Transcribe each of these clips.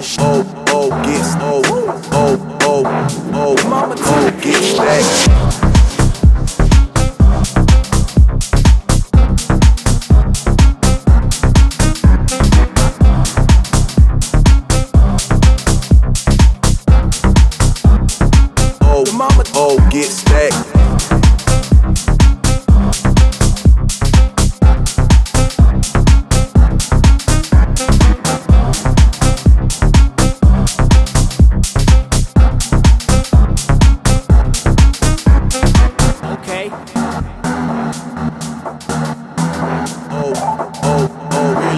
Oh, oh, get oh, oh, oh, oh, oh, get stacked. Oh, get stacked.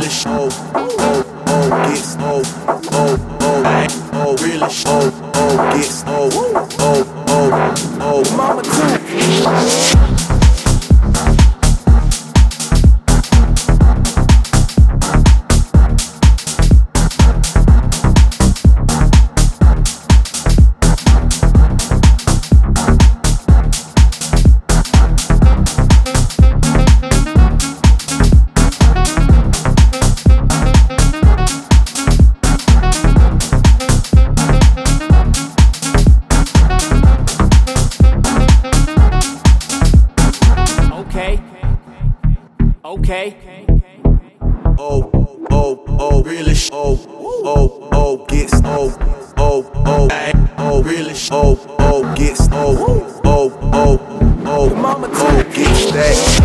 Really show. Oh, oh, oh gets oh, oh, oh, oh, really show. Oh, gets oh, oh, oh, okay? Oh, oh, oh, really? Oh, oh, oh, gets oh, oh, oh, oh, really? Oh, oh, gets oh, oh, oh, oh, oh, gets that.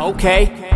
okay?